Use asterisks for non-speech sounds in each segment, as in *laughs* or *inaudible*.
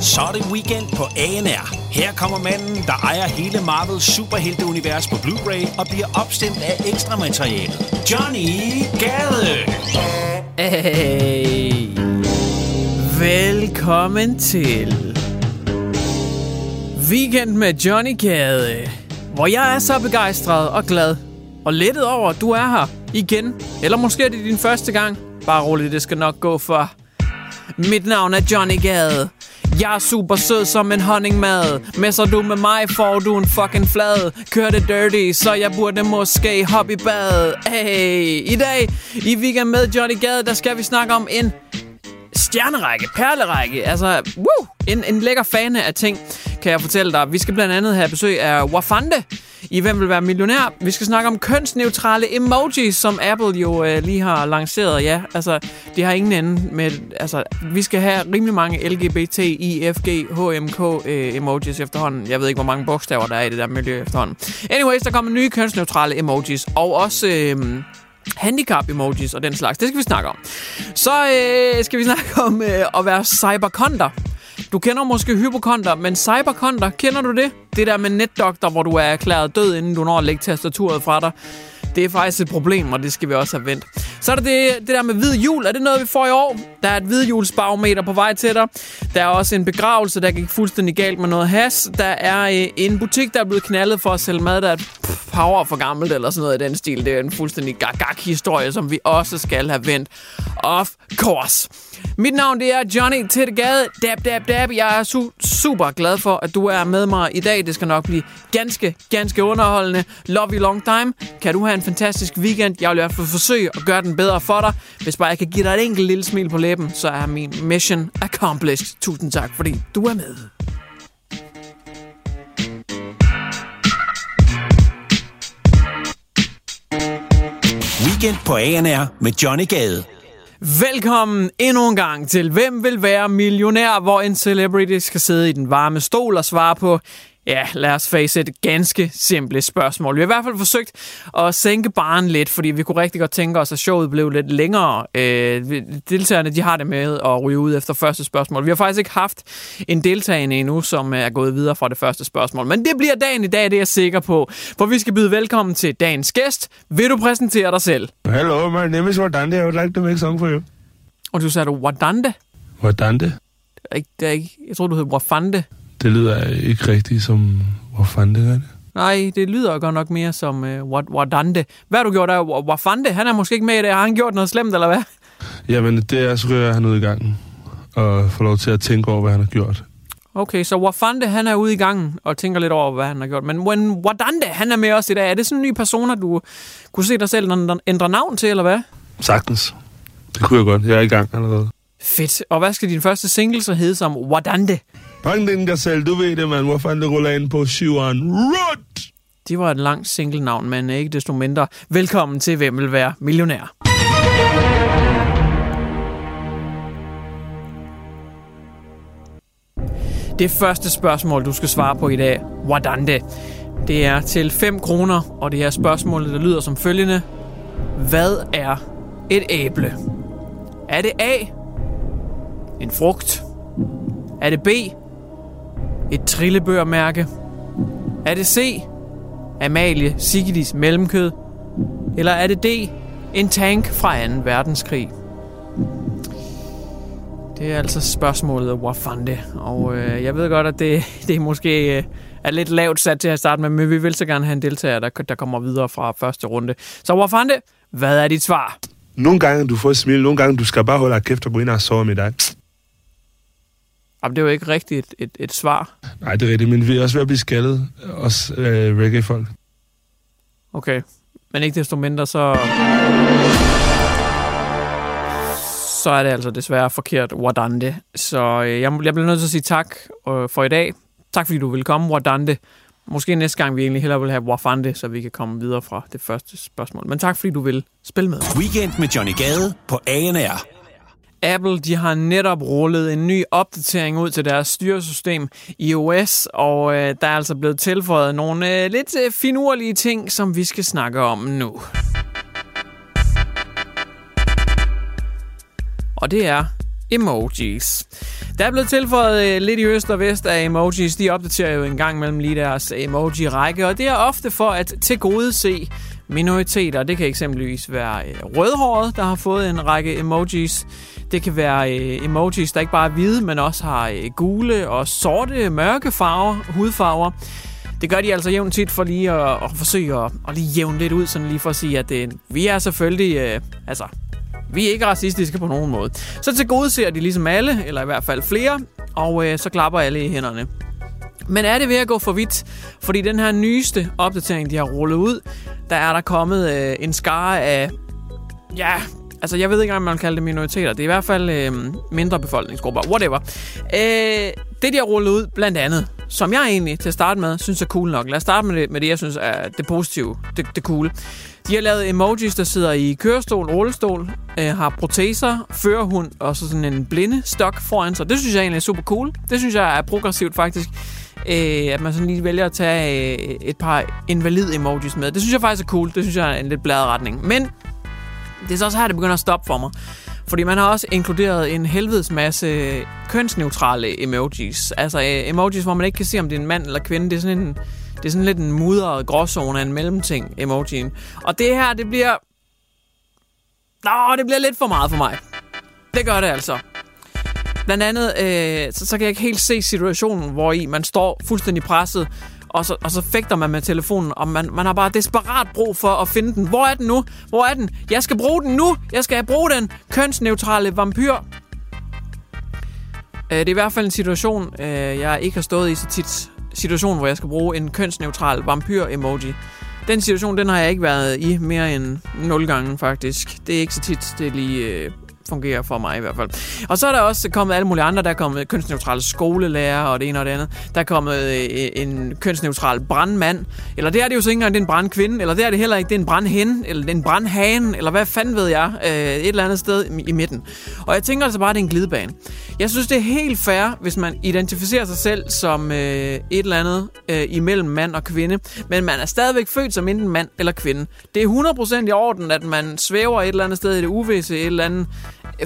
Så er det weekend på ANR. Her kommer manden, der ejer hele Marvels superhelteunivers på Blu-ray og bliver opstemt af ekstra materiale. Johnny Gade! Hey. Velkommen til Weekend med Johnny Gade, hvor jeg er så begejstret og glad og lettet over, at du er her igen. Eller måske er det din første gang. Bare roligt, det skal nok gå for. Mit navn er Johnny Gade. Jeg er super sød som en honningmad Messer du med mig, får du en fucking flad Kør det dirty, så jeg burde måske hoppe i bad Hey, i dag i Weekend med Johnny Gade, der skal vi snakke om en stjernerække, perlerække. Altså, woo, en, en lækker fane af ting, kan jeg fortælle dig. Vi skal blandt andet have besøg af Wafande i Hvem vil være millionær. Vi skal snakke om kønsneutrale emojis, som Apple jo øh, lige har lanceret. Ja, altså, de har ingen ende med... Altså, vi skal have rimelig mange LGBT, IFG, HMK øh, emojis efterhånden. Jeg ved ikke, hvor mange bogstaver der er i det der miljø efterhånden. Anyways, der kommer nye kønsneutrale emojis. Og også... Øh, handicap-emojis og den slags. Det skal vi snakke om. Så øh, skal vi snakke om øh, at være cyberkonter. Du kender måske hypokonter, men cyberkonter, kender du det? Det der med netdoktor, hvor du er erklæret død, inden du når at lægge tastaturet fra dig. Det er faktisk et problem, og det skal vi også have vendt. Så er der det, det der med hvid jul. Er det noget, vi får i år? Der er et hvidjulsbarometer på vej til dig. Der er også en begravelse, der gik fuldstændig galt med noget has. Der er øh, en butik, der er blevet knaldet for at sælge mad, der er power for gammelt eller sådan noget i den stil. Det er en fuldstændig gag-historie, som vi også skal have vendt. Of course. Mit navn det er Johnny Tittegade. Dab, dab, dab. Jeg er su- super glad for, at du er med mig i dag. Det skal nok blive ganske, ganske underholdende. Love you long time. Kan du have en fantastisk weekend? Jeg vil i hvert fald forsøge at gøre den bedre for dig. Hvis bare jeg kan give dig et enkelt lille smil på læben, så er min mission accomplished. Tusind tak, fordi du er med. Weekend på ANR med Johnny Gade. Velkommen endnu en gang til Hvem vil være millionær, hvor en celebrity skal sidde i den varme stol og svare på, ja, lad os face et ganske simple spørgsmål. Vi har i hvert fald forsøgt at sænke baren lidt, fordi vi kunne rigtig godt tænke os, at showet blev lidt længere. Øh, deltagerne de har det med at ryge ud efter første spørgsmål. Vi har faktisk ikke haft en deltagende endnu, som er gået videre fra det første spørgsmål. Men det bliver dagen i dag, det er jeg sikker på. For vi skal byde velkommen til dagens gæst. Vil du præsentere dig selv? Hello, my name is Wadande. I would like to make a song for you. Og du sagde du Wadande? Wadande? Det er ikke, det er ikke, jeg tror, du hedder Wafande. Det lyder ikke rigtigt som... Hvor fanden det er det? Nej, det lyder godt nok mere som uh, Wadande. Hvad har du gjort der? Wafande, han er måske ikke med i det. Har han gjort noget slemt, eller hvad? Jamen, det er, så ryger han ud i gangen. Og får lov til at tænke over, hvad han har gjort. Okay, så Wafande, han er ude i gangen og tænker lidt over, hvad han har gjort. Men when Wadande, han er med os i dag. Er det sådan en ny person, at du kunne se dig selv ændre navn til, eller hvad? Sagtens. Det kunne jeg godt. Jeg er i gang allerede. Fedt. Og hvad skal din første single så hedde som Wadande? Bang den der selv, du ved det, mand. Hvor fanden det ruller ind på syveren. Rut! Det var et langt single-navn, men ikke desto mindre. Velkommen til Hvem vil være millionær? Det første spørgsmål, du skal svare på i dag, hvordan det? Det er til 5 kroner, og det her spørgsmål, der lyder som følgende. Hvad er et æble? Er det A? En frugt? Er det B? Et trillebørmærke? Er det C? Amalie Sigidis mellemkød? Eller er det D. En tank fra 2. verdenskrig? Det er altså spørgsmålet, hvor fanden det? Og øh, jeg ved godt, at det, *laughs* det er måske øh, er lidt lavt sat til at starte med, men vi vil så gerne have en deltager, der, der kommer videre fra første runde. Så hvor fanden det? Hvad er dit svar? Nogle gange du får smil, nogle gange du skal bare holde kæft og gå ind og sove med dig. Jamen, det er jo ikke rigtigt et, et, et svar. Nej, det er rigtigt, men vi er også ved at blive skaldet, os øh, reggae-folk. Okay. Men ikke desto mindre, så... Så er det altså desværre forkert, Wadande. Så øh, jeg, jeg bliver nødt til at sige tak øh, for i dag. Tak fordi du vil komme, Wadande. Måske næste gang vi egentlig hellere vil have Wafande, så vi kan komme videre fra det første spørgsmål. Men tak fordi du vil spille med. Weekend med Johnny Gade på ANR. Apple de har netop rullet en ny opdatering ud til deres styresystem iOS, og øh, der er altså blevet tilføjet nogle øh, lidt øh, finurlige ting, som vi skal snakke om nu. Og det er emojis. Der er blevet tilføjet øh, lidt i øst og vest af emojis. De opdaterer jo en gang mellem lige deres emoji-række, og det er ofte for at tilgodese minoriteter. Det kan eksempelvis være øh, rødhåret, der har fået en række emojis. Det kan være øh, emojis, der ikke bare er hvide, men også har øh, gule og sorte, mørke farver, hudfarver. Det gør de altså jævnt tit for lige at, at forsøge at, at lige jævne lidt ud, sådan lige for at sige, at det, vi er selvfølgelig, øh, altså, vi er ikke racistiske på nogen måde. Så til gode ser de ligesom alle, eller i hvert fald flere, og øh, så klapper alle i hænderne. Men er det ved at gå for vidt? Fordi den her nyeste opdatering, de har rullet ud, der er der kommet øh, en skare af, ja, altså jeg ved ikke om man kan kalde det minoriteter. Det er i hvert fald øh, mindre befolkningsgrupper. Whatever. Øh, det, de har rullet ud, blandt andet, som jeg egentlig til at starte med, synes er cool nok. Lad os starte med det, med det jeg synes er det positive, det, det cool. De har lavet emojis, der sidder i kørestol, rullestol, øh, har proteser, førerhund og så sådan en blinde stok foran sig. Det synes jeg egentlig er super cool. Det synes jeg er progressivt faktisk. Øh, at man sådan lige vælger at tage øh, et par invalid emojis med. Det synes jeg faktisk er cool. Det synes jeg er en lidt bladet retning. Men det er så også her, det begynder at stoppe for mig. Fordi man har også inkluderet en helvedes masse kønsneutrale emojis. Altså øh, emojis, hvor man ikke kan se, om det er en mand eller kvinde. Det er sådan en, det er sådan lidt en mudret gråzone af en mellemting, emojien. Og det her, det bliver... Nå, det bliver lidt for meget for mig. Det gør det altså. Blandt andet, øh, så, så kan jeg ikke helt se situationen, hvor i man står fuldstændig presset, og så, og så fægter man med telefonen, og man, man har bare desperat brug for at finde den. Hvor er den nu? Hvor er den? Jeg skal bruge den nu! Jeg skal bruge den kønsneutrale vampyr. Øh, det er i hvert fald en situation, øh, jeg ikke har stået i så tit. Situation, hvor jeg skal bruge en kønsneutral vampyr-emoji. Den situation, den har jeg ikke været i mere end 0 gange, faktisk. Det er ikke så tit, det lige øh, fungerer for mig i hvert fald. Og så er der også kommet alle mulige andre. Der er kommet kønsneutrale skolelærer og det ene og det andet. Der er kommet øh, øh, en kønsneutral brandmand. Eller det er det jo så ikke engang, det er en brandkvinde. Eller det er det heller ikke, det er en brandhen. Eller det er en brandhane. Eller hvad fanden ved jeg. Øh, et eller andet sted i midten. Og jeg tænker altså bare, at det er en glidebane. Jeg synes, det er helt fair, hvis man identificerer sig selv som et eller andet imellem mand og kvinde. Men man er stadigvæk født som enten mand eller kvinde. Det er 100% i orden, at man svæver et eller andet sted i det uvisse, et eller andet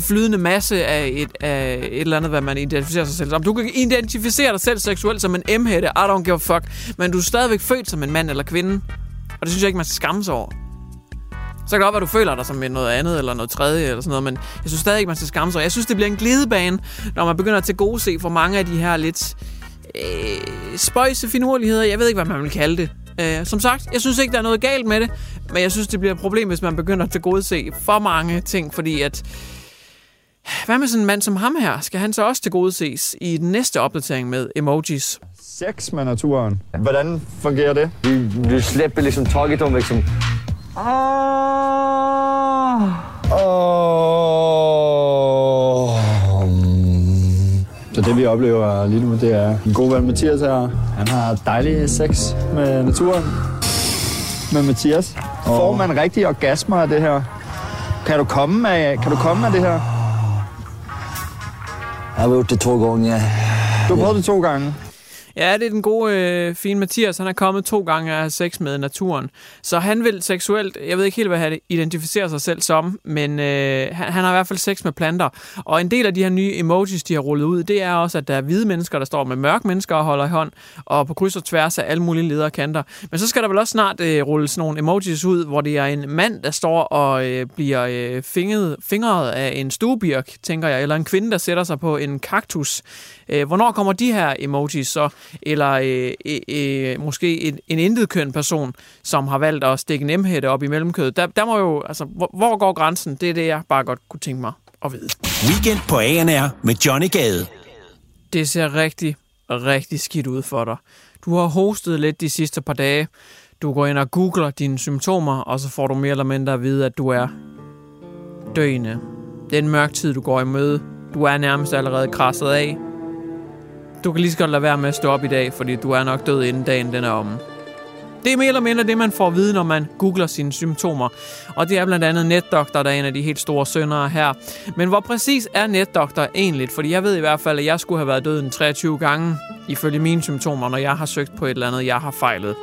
flydende masse af et, af et eller andet, hvad man identificerer sig selv som. Du kan identificere dig selv seksuelt som en M-hætte, I don't give a fuck, men du er stadigvæk født som en mand eller kvinde. Og det synes jeg ikke, man skal skamme sig over. Så kan det godt være, du føler dig som noget andet eller noget tredje eller sådan noget, men jeg synes stadig ikke, man skal skamme sig over. Jeg synes, det bliver en glidebane, når man begynder at til gode se for mange af de her lidt øh, spøjse finurligheder. Jeg ved ikke, hvad man vil kalde det. Øh, som sagt, jeg synes ikke, der er noget galt med det, men jeg synes, det bliver et problem, hvis man begynder at til gode se for mange ting, fordi at hvad med sådan en mand som ham her? Skal han så også til gode ses i den næste opdatering med emojis? Sex med naturen. Hvordan fungerer det? Vi, vi släpper liksom taget om liksom... Ah. Oh. Så det vi oplever lige nu, det er en god ven Mathias her. Han har dejlig sex med naturen. Med Mathias. Får man rigtig orgasmer af det her? Kan du komme af, kan du komme af det her? Jeg har gjort det to gange. Du har prøvet det to gange. Ja, det er den gode, øh, fine Mathias. Han er kommet to gange af sex med naturen. Så han vil seksuelt, jeg ved ikke helt, hvad han identificerer sig selv som, men øh, han, han har i hvert fald sex med planter. Og en del af de her nye emojis, de har rullet ud, det er også, at der er hvide mennesker, der står med mørke mennesker og holder i hånd, og på kryds og tværs af alle mulige ledere kanter. Men så skal der vel også snart øh, rulles nogle emojis ud, hvor det er en mand, der står og øh, bliver øh, fingret, fingret af en stuebirk, tænker jeg, eller en kvinde, der sætter sig på en kaktus. Øh, hvornår kommer de her emojis så? Eller øh, øh, øh, måske en, en intetkøn person, som har valgt at stikke en emhætte op i mellemkødet. Der, der må jo, altså, hvor, hvor går grænsen? Det er det, jeg bare godt kunne tænke mig at vide. Weekend på ANR med Johnny Gade. Det ser rigtig, rigtig skidt ud for dig. Du har hostet lidt de sidste par dage. Du går ind og googler dine symptomer, og så får du mere eller mindre at vide, at du er døende. Det er en mørk tid, du går i møde. Du er nærmest allerede krasset af. Du kan lige så godt lade være med at stå op i dag, fordi du er nok død inden dagen den er omme. Det er mere eller mindre det, man får at vide, når man googler sine symptomer. Og det er blandt andet netdoktor, der er en af de helt store syndere her. Men hvor præcis er netdoktor egentlig? Fordi jeg ved i hvert fald, at jeg skulle have været død en 23 gange, ifølge mine symptomer, når jeg har søgt på et eller andet, jeg har fejlet.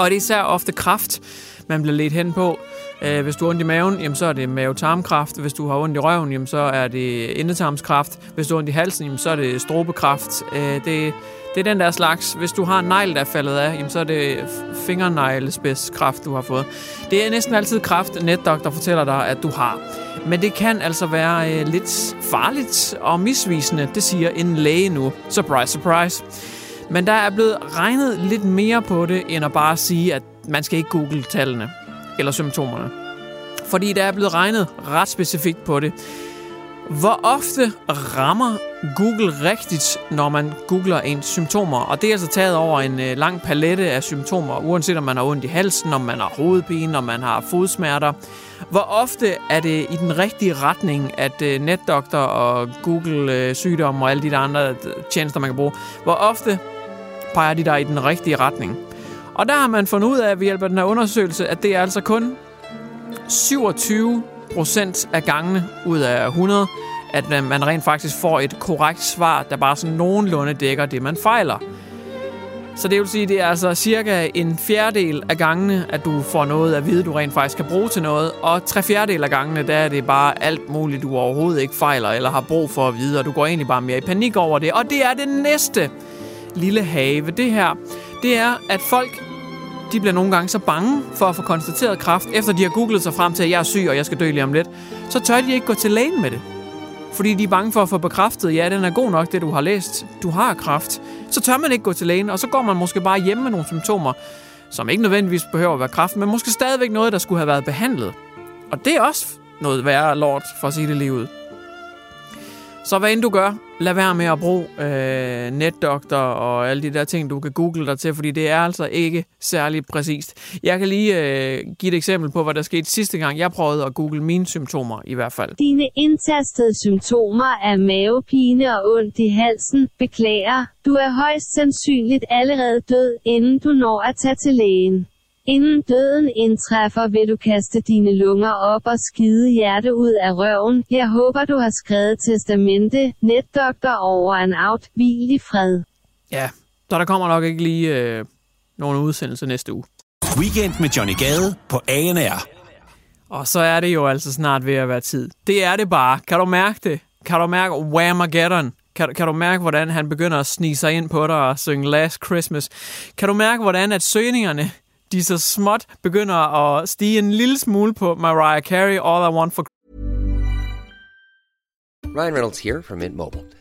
Og det er især ofte kraft, man bliver ledt hen på. Øh, hvis du har ondt i maven, jamen, så er det mavetarmkræft. Hvis du har ondt i røven, jamen, så er det endetarmskræft. Hvis du har ondt i halsen, jamen, så er det strobekræft. Øh, det, det er den der slags. Hvis du har en negl, der er faldet af, jamen, så er det fingerneglespidskræft, du har fået. Det er næsten altid kræft, netdoktor fortæller dig, at du har. Men det kan altså være øh, lidt farligt og misvisende, det siger en læge nu. Surprise, surprise. Men der er blevet regnet lidt mere på det, end at bare sige, at man skal ikke google tallene eller symptomerne. Fordi der er blevet regnet ret specifikt på det. Hvor ofte rammer Google rigtigt, når man googler ens symptomer? Og det er altså taget over en øh, lang palette af symptomer, uanset om man har ondt i halsen, om man har hovedpine, om man har fodsmerter. Hvor ofte er det i den rigtige retning, at øh, netdoktor og Google øh, sygdom og alle de der andre tjenester, man kan bruge, hvor ofte peger de der i den rigtige retning? Og der har man fundet ud af ved hjælp af den her undersøgelse, at det er altså kun 27 procent af gangene ud af 100, at man rent faktisk får et korrekt svar, der bare sådan nogenlunde dækker det, man fejler. Så det vil sige, det er altså cirka en fjerdedel af gangene, at du får noget at vide, du rent faktisk kan bruge til noget, og tre fjerdedel af gangene, der er det bare alt muligt, du overhovedet ikke fejler eller har brug for at vide, og du går egentlig bare mere i panik over det. Og det er det næste lille have. Det her, det er, at folk de bliver nogle gange så bange for at få konstateret kræft, efter de har googlet sig frem til, at jeg er syg, og jeg skal dø lige om lidt, så tør de ikke gå til lægen med det. Fordi de er bange for at få bekræftet, ja, den er god nok, det du har læst, du har kræft. Så tør man ikke gå til lægen, og så går man måske bare hjem med nogle symptomer, som ikke nødvendigvis behøver at være kræft, men måske stadigvæk noget, der skulle have været behandlet. Og det er også noget værre lort, for at sige det lige ud. Så hvad end du gør, lad være med at bruge øh, netdoktor og alle de der ting, du kan google dig til, fordi det er altså ikke særlig præcist. Jeg kan lige øh, give et eksempel på, hvad der skete sidste gang. Jeg prøvede at google mine symptomer i hvert fald. Dine indtastede symptomer er mavepine og ondt i halsen. Beklager, du er højst sandsynligt allerede død, inden du når at tage til lægen. Inden døden indtræffer, vil du kaste dine lunger op og skide hjerte ud af røven. Jeg håber, du har skrevet testamente. Netdoktor over en out. Hvil i fred. Ja, så der kommer nok ikke lige øh, nogen udsendelse næste uge. Weekend med Johnny Gade på ANR. Og så er det jo altså snart ved at være tid. Det er det bare. Kan du mærke det? Kan du mærke Whamageddon? Kan, kan du mærke, hvordan han begynder at snige sig ind på dig og synge Last Christmas? Kan du mærke, hvordan at søgningerne de så småt begynder at stige en lille smule på Mariah Carey, All I Want for Ryan Reynolds here from Mint Mobile.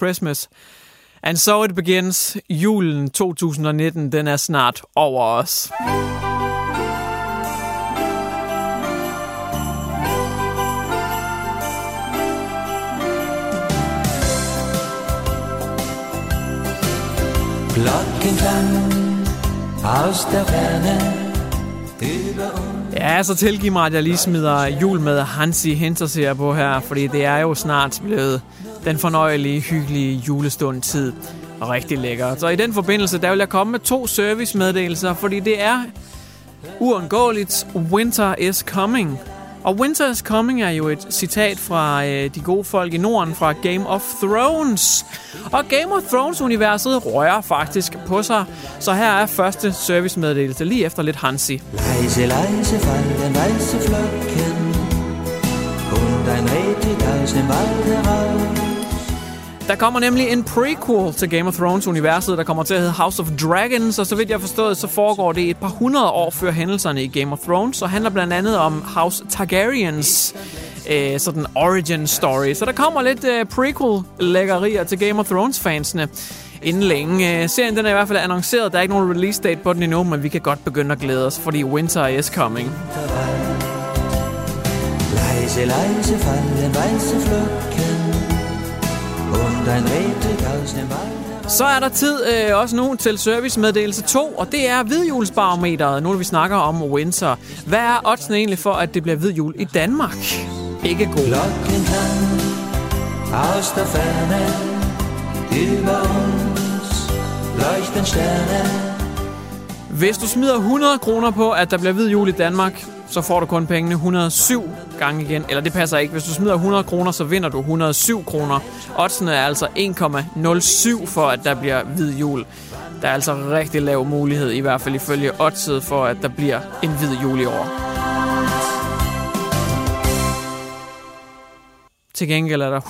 Christmas. And so it begins. Julen 2019, den er snart over os. Glockenklang aus der Ferne. Ja, så tilgiv mig, at jeg lige smider jul med Hansi Hinterseer på her, fordi det er jo snart blevet den fornøjelige, hyggelige julestund tid. Og rigtig lækker. Så i den forbindelse, der vil jeg komme med to servicemeddelelser, fordi det er uundgåeligt. Winter is coming. Og Winter is Coming er jo et citat fra øh, de gode folk i Norden fra Game of Thrones. Og Game of Thrones-universet rører faktisk på sig. Så her er første servicemeddelelse lige efter lidt Hansi. Leise, leise fallen weiße Flocken und ein Rehtig aus dem Wald heraus. Der kommer nemlig en prequel til Game of Thrones-universet, der kommer til at hedde House of Dragons, og så vidt jeg har forstået, så foregår det et par hundrede år før hændelserne i Game of Thrones, og handler blandt andet om House Targaryens øh, sådan origin story. Så der kommer lidt øh, prequel-lækkerier til Game of Thrones-fansene inden længe. Øh, serien den er i hvert fald annonceret, der er ikke nogen release date på den endnu, men vi kan godt begynde at glæde os, fordi winter is coming. Leise, leise fallen weiße så er der tid øh, også nu til servicemeddelelse 2, og det er hvidjulsbarometeret, nu vi snakker om winter. Hvad er oddsen egentlig for, at det bliver hvid jul i Danmark? Ikke god. Glockenklang aus der Ferne über uns leuchten Sterne. Hvis du smider 100 kroner på, at der bliver hvid jul i Danmark, så får du kun pengene 107 gange igen. Eller det passer ikke. Hvis du smider 100 kroner, så vinder du 107 kroner. Oddsene er altså 1,07 for, at der bliver hvid jul. Der er altså rigtig lav mulighed, i hvert fald ifølge oddset, for at der bliver en hvid jul i år. Til gengæld er der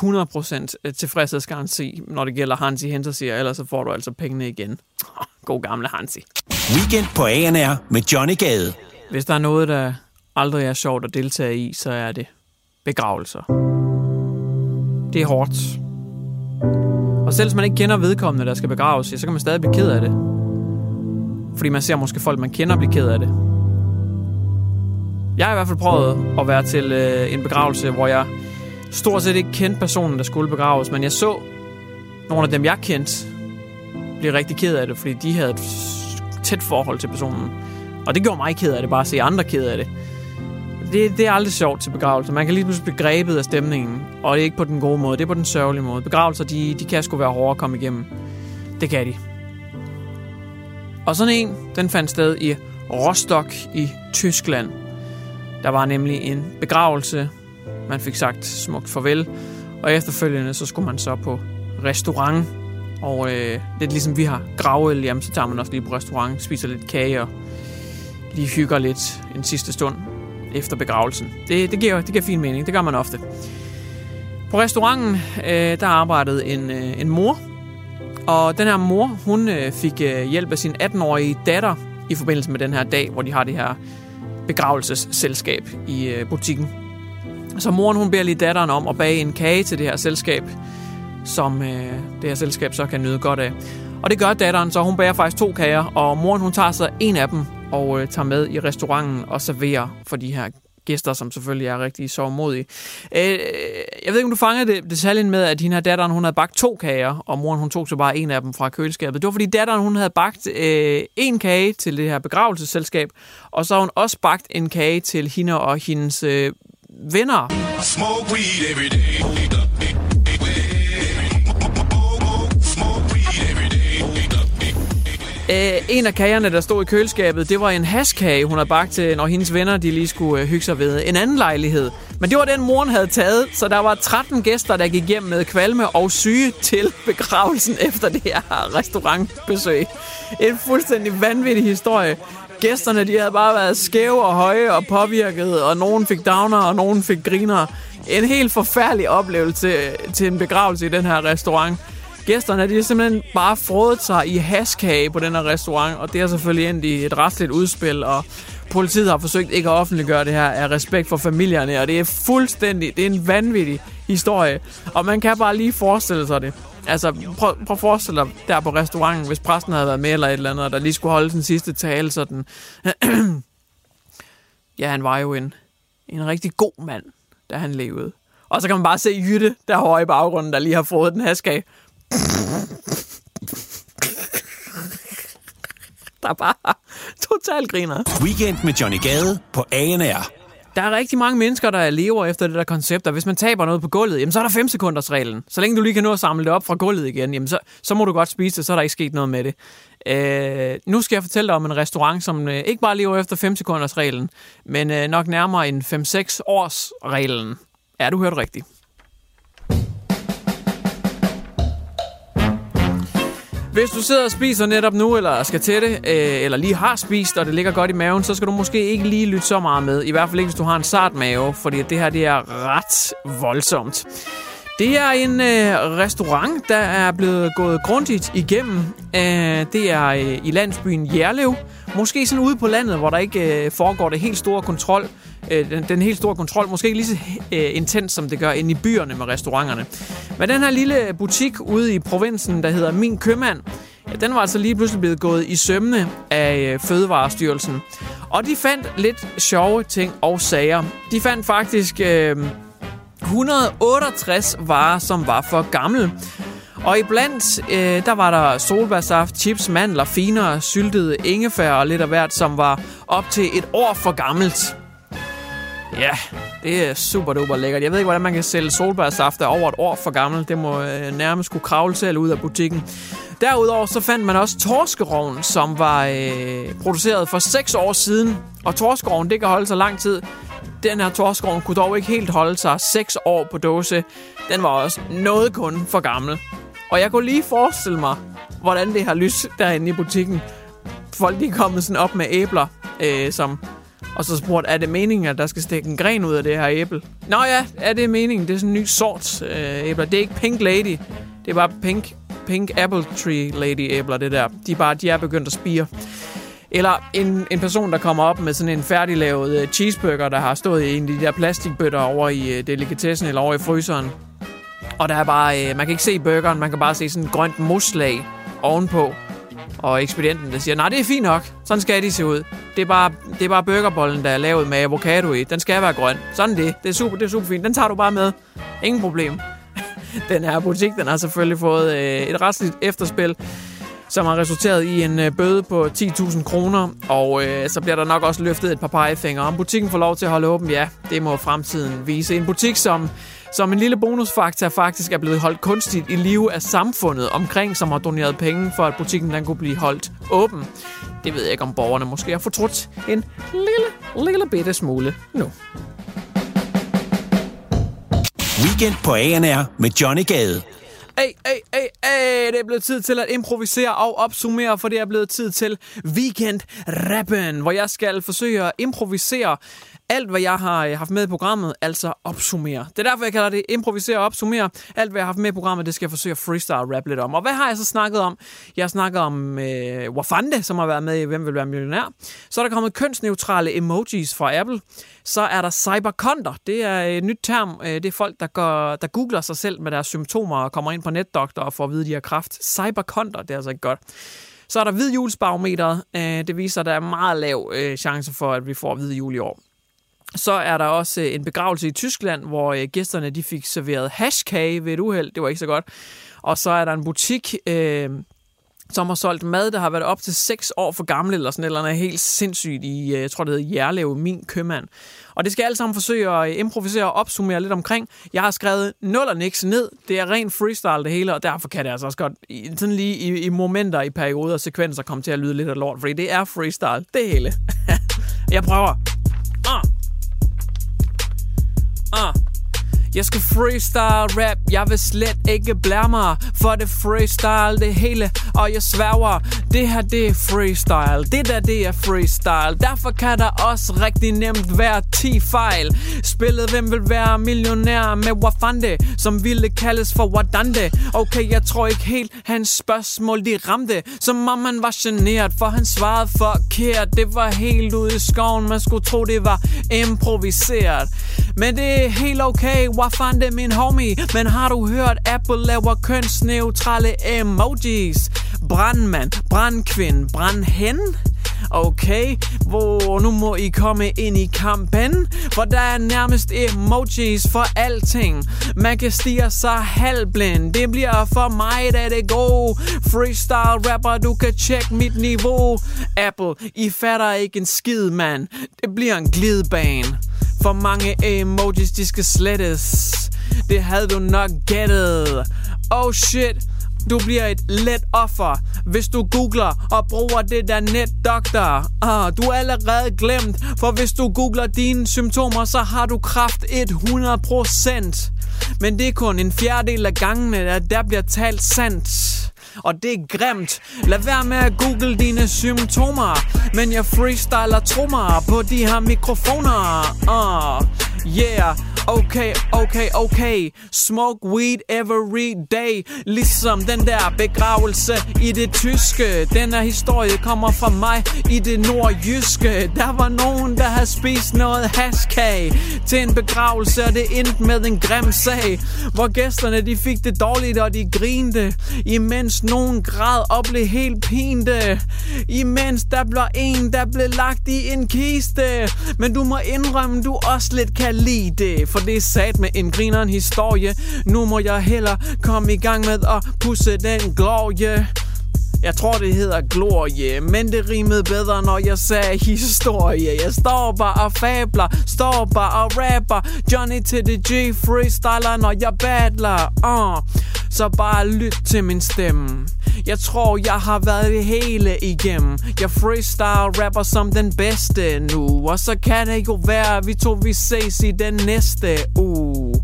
100% tilfredshedsgaranti, når det gælder Hansi Hentersier, ellers så får du altså pengene igen. *laughs* God gamle Hansi. Weekend på ANR med Johnny Gade. Hvis der er noget, der aldrig er sjovt at deltage i, så er det begravelser. Det er hårdt. Og selv hvis man ikke kender vedkommende, der skal begraves, så kan man stadig blive ked af det. Fordi man ser måske folk, man kender, blive ked af det. Jeg har i hvert fald prøvet at være til øh, en begravelse, hvor jeg stort set ikke kendte personen, der skulle begraves, men jeg så nogle af dem, jeg kendte, blive rigtig ked af det, fordi de havde et tæt forhold til personen. Og det gjorde mig ked af det, bare at se andre ked af det. Det, det er aldrig sjovt til begravelser. Man kan lige pludselig blive grebet af stemningen, og det er ikke på den gode måde, det er på den sørgelige måde. Begravelser, de, de kan sgu være hårde at komme igennem. Det kan de. Og sådan en, den fandt sted i Rostock i Tyskland. Der var nemlig en begravelse. Man fik sagt smukt farvel. Og efterfølgende, så skulle man så på restaurant. Og øh, lidt ligesom vi har gravel, jamen, så tager man også lige på restaurant, spiser lidt kage og lige hygger lidt en sidste stund efter begravelsen. Det, det, giver, det giver fin mening, det gør man ofte. På restauranten, øh, der arbejdede en, øh, en mor, og den her mor, hun øh, fik øh, hjælp af sin 18-årige datter i forbindelse med den her dag, hvor de har det her begravelsesselskab i øh, butikken. Så moren, hun beder lige datteren om at bage en kage til det her selskab, som øh, det her selskab så kan nyde godt af. Og det gør datteren, så hun bager faktisk to kager, og moren hun tager sig en af dem og øh, tager med i restauranten og serverer for de her gæster, som selvfølgelig er rigtig sovmodige. Øh, jeg ved ikke, om du fangede det, detaljen med, at hende her datteren, hun havde bagt to kager, og moren hun tog så bare en af dem fra køleskabet. Det var fordi datteren, hun havde bagt øh, en kage til det her begravelsesselskab, og så har hun også bagt en kage til hende og hendes øh, venner. Smoke weed every day. Øh, en af kagerne, der stod i køleskabet, det var en haskage, hun havde bagt til, når hendes venner de lige skulle øh, hygge sig ved en anden lejlighed. Men det var den, moren havde taget, så der var 13 gæster, der gik hjem med kvalme og syge til *laughs* begravelsen efter det her restaurantbesøg. En fuldstændig vanvittig historie. Gæsterne de havde bare været skæve og høje og påvirket, og nogen fik downer, og nogen fik griner. En helt forfærdelig oplevelse øh, til en begravelse i den her restaurant. Gæsterne de har simpelthen bare frået sig i haskage på den her restaurant, og det er selvfølgelig endt i et retsligt udspil, og politiet har forsøgt ikke at offentliggøre det her af respekt for familierne, og det er fuldstændig, det er en vanvittig historie, og man kan bare lige forestille sig det. Altså, prøv, prøv at forestille dig der på restauranten, hvis præsten havde været med eller et eller andet, og der lige skulle holde den sidste tale, sådan... *clears throat* ja, han var jo en, en rigtig god mand, da han levede. Og så kan man bare se Jytte derovre i baggrunden, der lige har fået den haskage. *laughs* der bare totalt griner. Weekend med Johnny Gade på ANR. Der er rigtig mange mennesker, der lever efter det der koncept, og hvis man taber noget på gulvet, jamen, så er der 5 sekunders reglen. Så længe du lige kan nå at samle det op fra gulvet igen, jamen, så, så må du godt spise det, så er der ikke sket noget med det. Øh, nu skal jeg fortælle dig om en restaurant, som øh, ikke bare lever efter 5 sekunders reglen, men øh, nok nærmere en 5-6 års reglen. Ja, du hørte rigtigt. Hvis du sidder og spiser netop nu, eller skal til det, øh, eller lige har spist, og det ligger godt i maven, så skal du måske ikke lige lytte så meget med. I hvert fald ikke, hvis du har en sart mave, fordi det her det er ret voldsomt. Det er en øh, restaurant, der er blevet gået grundigt igennem. Øh, det er øh, i landsbyen Jerlev. Måske sådan ude på landet, hvor der ikke øh, foregår det helt store kontrol. Øh, den, den helt store kontrol. Måske ikke lige så øh, intens, som det gør inde i byerne med restauranterne. Men den her lille butik ude i provinsen, der hedder Min Købmand, ja, den var altså lige pludselig blevet gået i sømne af øh, Fødevarestyrelsen. Og de fandt lidt sjove ting og sager. De fandt faktisk... Øh, 168 varer, som var for gamle. Og iblandt, øh, der var der solbærsaft, chips, mandler, finere, syltede ingefær og lidt af hvert, som var op til et år for gammelt. Ja, det er super duper lækkert. Jeg ved ikke, hvordan man kan sælge solbærsaft, der over et år for gammel. Det må øh, nærmest kunne kravle selv ud af butikken. Derudover så fandt man også torskeroven, som var øh, produceret for 6 år siden. Og torskeroven, det kan holde sig lang tid. Den her torskoven kunne dog ikke helt holde sig 6 år på dåse. Den var også noget kun for gammel. Og jeg kunne lige forestille mig, hvordan det har lys derinde i butikken. Folk de er kommet sådan op med æbler, øh, som og så spurgte, er det meningen, at der skal stikke en gren ud af det her æble? Nå ja, er det meningen? Det er sådan en ny sort øh, æbler. Det er ikke Pink Lady. Det er bare Pink, pink Apple Tree Lady æbler, det der. De er bare, de er begyndt at spire. Eller en, en person, der kommer op med sådan en færdiglavet øh, cheeseburger, der har stået i en af de der plastikbøtter over i øh, delikatessen eller over i fryseren. Og der er bare, øh, man kan ikke se burgeren, man kan bare se sådan et grønt muslag ovenpå. Og ekspedienten, der siger, nej, det er fint nok. Sådan skal de se ud. Det er bare, det er bare burgerbollen, der er lavet med avocado i. Den skal være grøn. Sådan det. Det er super, det er super fint. Den tager du bare med. Ingen problem. *laughs* den her butik, den har selvfølgelig fået øh, et retsligt efterspil som har resulteret i en øh, bøde på 10.000 kroner, og øh, så bliver der nok også løftet et par pegefingre. Om butikken får lov til at holde åben, ja, det må fremtiden vise. En butik, som som en lille bonusfaktor faktisk er blevet holdt kunstigt i live af samfundet omkring, som har doneret penge for, at butikken den kunne blive holdt åben. Det ved jeg ikke, om borgerne måske har fortrudt en lille, lille bitte smule nu. Weekend på ANR med Johnny Gade. Hey, hey, hey, hey, det er blevet tid til at improvisere og opsummere, for det er blevet tid til Weekend Rappen, hvor jeg skal forsøge at improvisere alt, hvad jeg har øh, haft med i programmet, altså opsummere. Det er derfor, jeg kalder det improvisere og opsummere. Alt, hvad jeg har haft med i programmet, det skal jeg forsøge at freestyle rap lidt om. Og hvad har jeg så snakket om? Jeg har snakket om øh, Wafande, som har været med i Hvem vil være millionær. Så er der kommet kønsneutrale emojis fra Apple. Så er der cyberkonter. Det er øh, et nyt term. Øh, det er folk, der, går, der googler sig selv med deres symptomer og kommer ind på netdoktor og får at vide, at de har kraft. Cyberkonter, det er altså ikke godt. Så er der hvidhjulsbarometeret. Øh, det viser, at der er meget lav chance for, at vi får hvid jul i år. Så er der også øh, en begravelse i Tyskland, hvor øh, gæsterne de fik serveret hashkage ved et uheld. Det var ikke så godt. Og så er der en butik, øh, som har solgt mad, der har været op til 6 år for gammel, eller sådan eller andet helt sindssygt i, øh, jeg tror det hedder Jærlev, min købmand. Og det skal alle sammen forsøge at improvisere og opsummere lidt omkring. Jeg har skrevet nul og niks ned. Det er rent freestyle det hele, og derfor kan det altså også godt sådan lige i, i momenter, i perioder og sekvenser komme til at lyde lidt af lort, fordi det er freestyle, det hele. *laughs* jeg prøver. Jeg skal freestyle rap, jeg vil slet ikke blære mig. For det freestyle det hele, og jeg sværger. Det her det er freestyle, det der det er freestyle. Derfor kan der også rigtig nemt være 10 fejl. Spillet hvem vil være millionær med Wafande Som ville kaldes for Wadande? Okay, jeg tror ikke helt hans spørgsmål de ramte. Som om han var generet, for han svarede forkert. Det var helt ude i skoven, man skulle tro det var improviseret. Men det er helt okay, Wafande min homie Men har du hørt, Apple laver kønsneutrale emojis? Brandmand, brandkvinde, brandhen? Okay, hvor nu må I komme ind i kampen, for der er nærmest emojis for alting. Man kan stige sig halvblind, det bliver for mig, da det går. Freestyle rapper, du kan tjekke mit niveau. Apple, I fatter ikke en skid, mand. Det bliver en glidebane. For mange emojis, de skal slettes. Det havde du nok gættet. Oh shit, du bliver et let offer, hvis du googler og bruger det der netdoktor. Ah, du er allerede glemt, for hvis du googler dine symptomer, så har du kraft 100%. Men det er kun en fjerdedel af gangene, at der bliver talt sandt og det er grimt. Lad være med at google dine symptomer, men jeg freestyler trommer på de her mikrofoner. Uh, yeah, okay, okay, okay. Smoke weed every day. Ligesom den der begravelse i det tyske. Den her historie kommer fra mig i det nordjyske. Der var nogen, der havde spist noget haskag til en begravelse, og det endte med en grim sag. Hvor gæsterne de fik det dårligt, og de grinte. Imens nogen græd og blev helt pinte. Imens der blev en, der blev lagt i en kiste. Men du må indrømme, du også lidt kan lide det. For det er sat med en grineren historie. Nu må jeg heller komme i gang med at pusse den glorie. Jeg tror, det hedder glorie, men det rimede bedre, når jeg sagde historie. Jeg står bare og fabler, står bare og rapper. Johnny til det G freestyler, når jeg battler. Uh. Så bare lyt til min stemme. Jeg tror, jeg har været det hele igennem. Jeg freestyle rapper som den bedste nu. Og så kan det jo være, at vi to vi ses i den næste uge.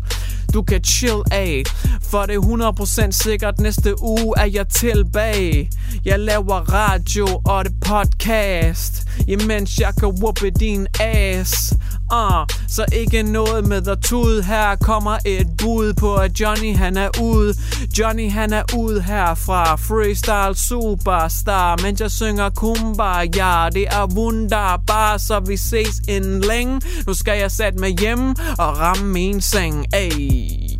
Du kan chill af, for det er 100% sikkert næste uge er jeg tilbage. Jeg laver radio og det podcast, imens jeg kan whoopе din ass. Uh, så ikke noget med at tude Her kommer et bud på at Johnny han er ude Johnny han er ude herfra Freestyle superstar Mens jeg synger kumbaya Det er wunderbar Så vi ses inden længe Nu skal jeg sætte mig hjem Og ramme min seng Ay.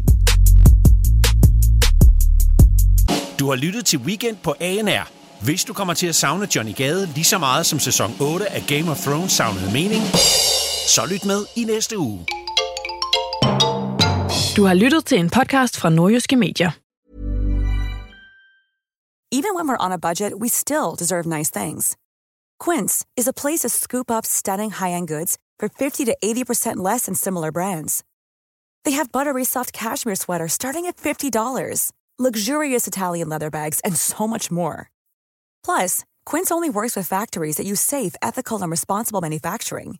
Du har lyttet til Weekend på ANR. Hvis du kommer til at savne Johnny Gade lige så meget som sæson 8 af Game of Thrones savnede mening, så lyt med i næste uge. Du har lyttet til en podcast fra Nordjyske Medier. Even when we're on a budget, we still deserve nice things. Quince is a place to scoop up stunning high-end goods for 50 to 80% less than similar brands. They have buttery soft cashmere sweaters starting at $50, luxurious Italian leather bags, and so much more. Plus, Quince only works with factories that use safe, ethical, and responsible manufacturing.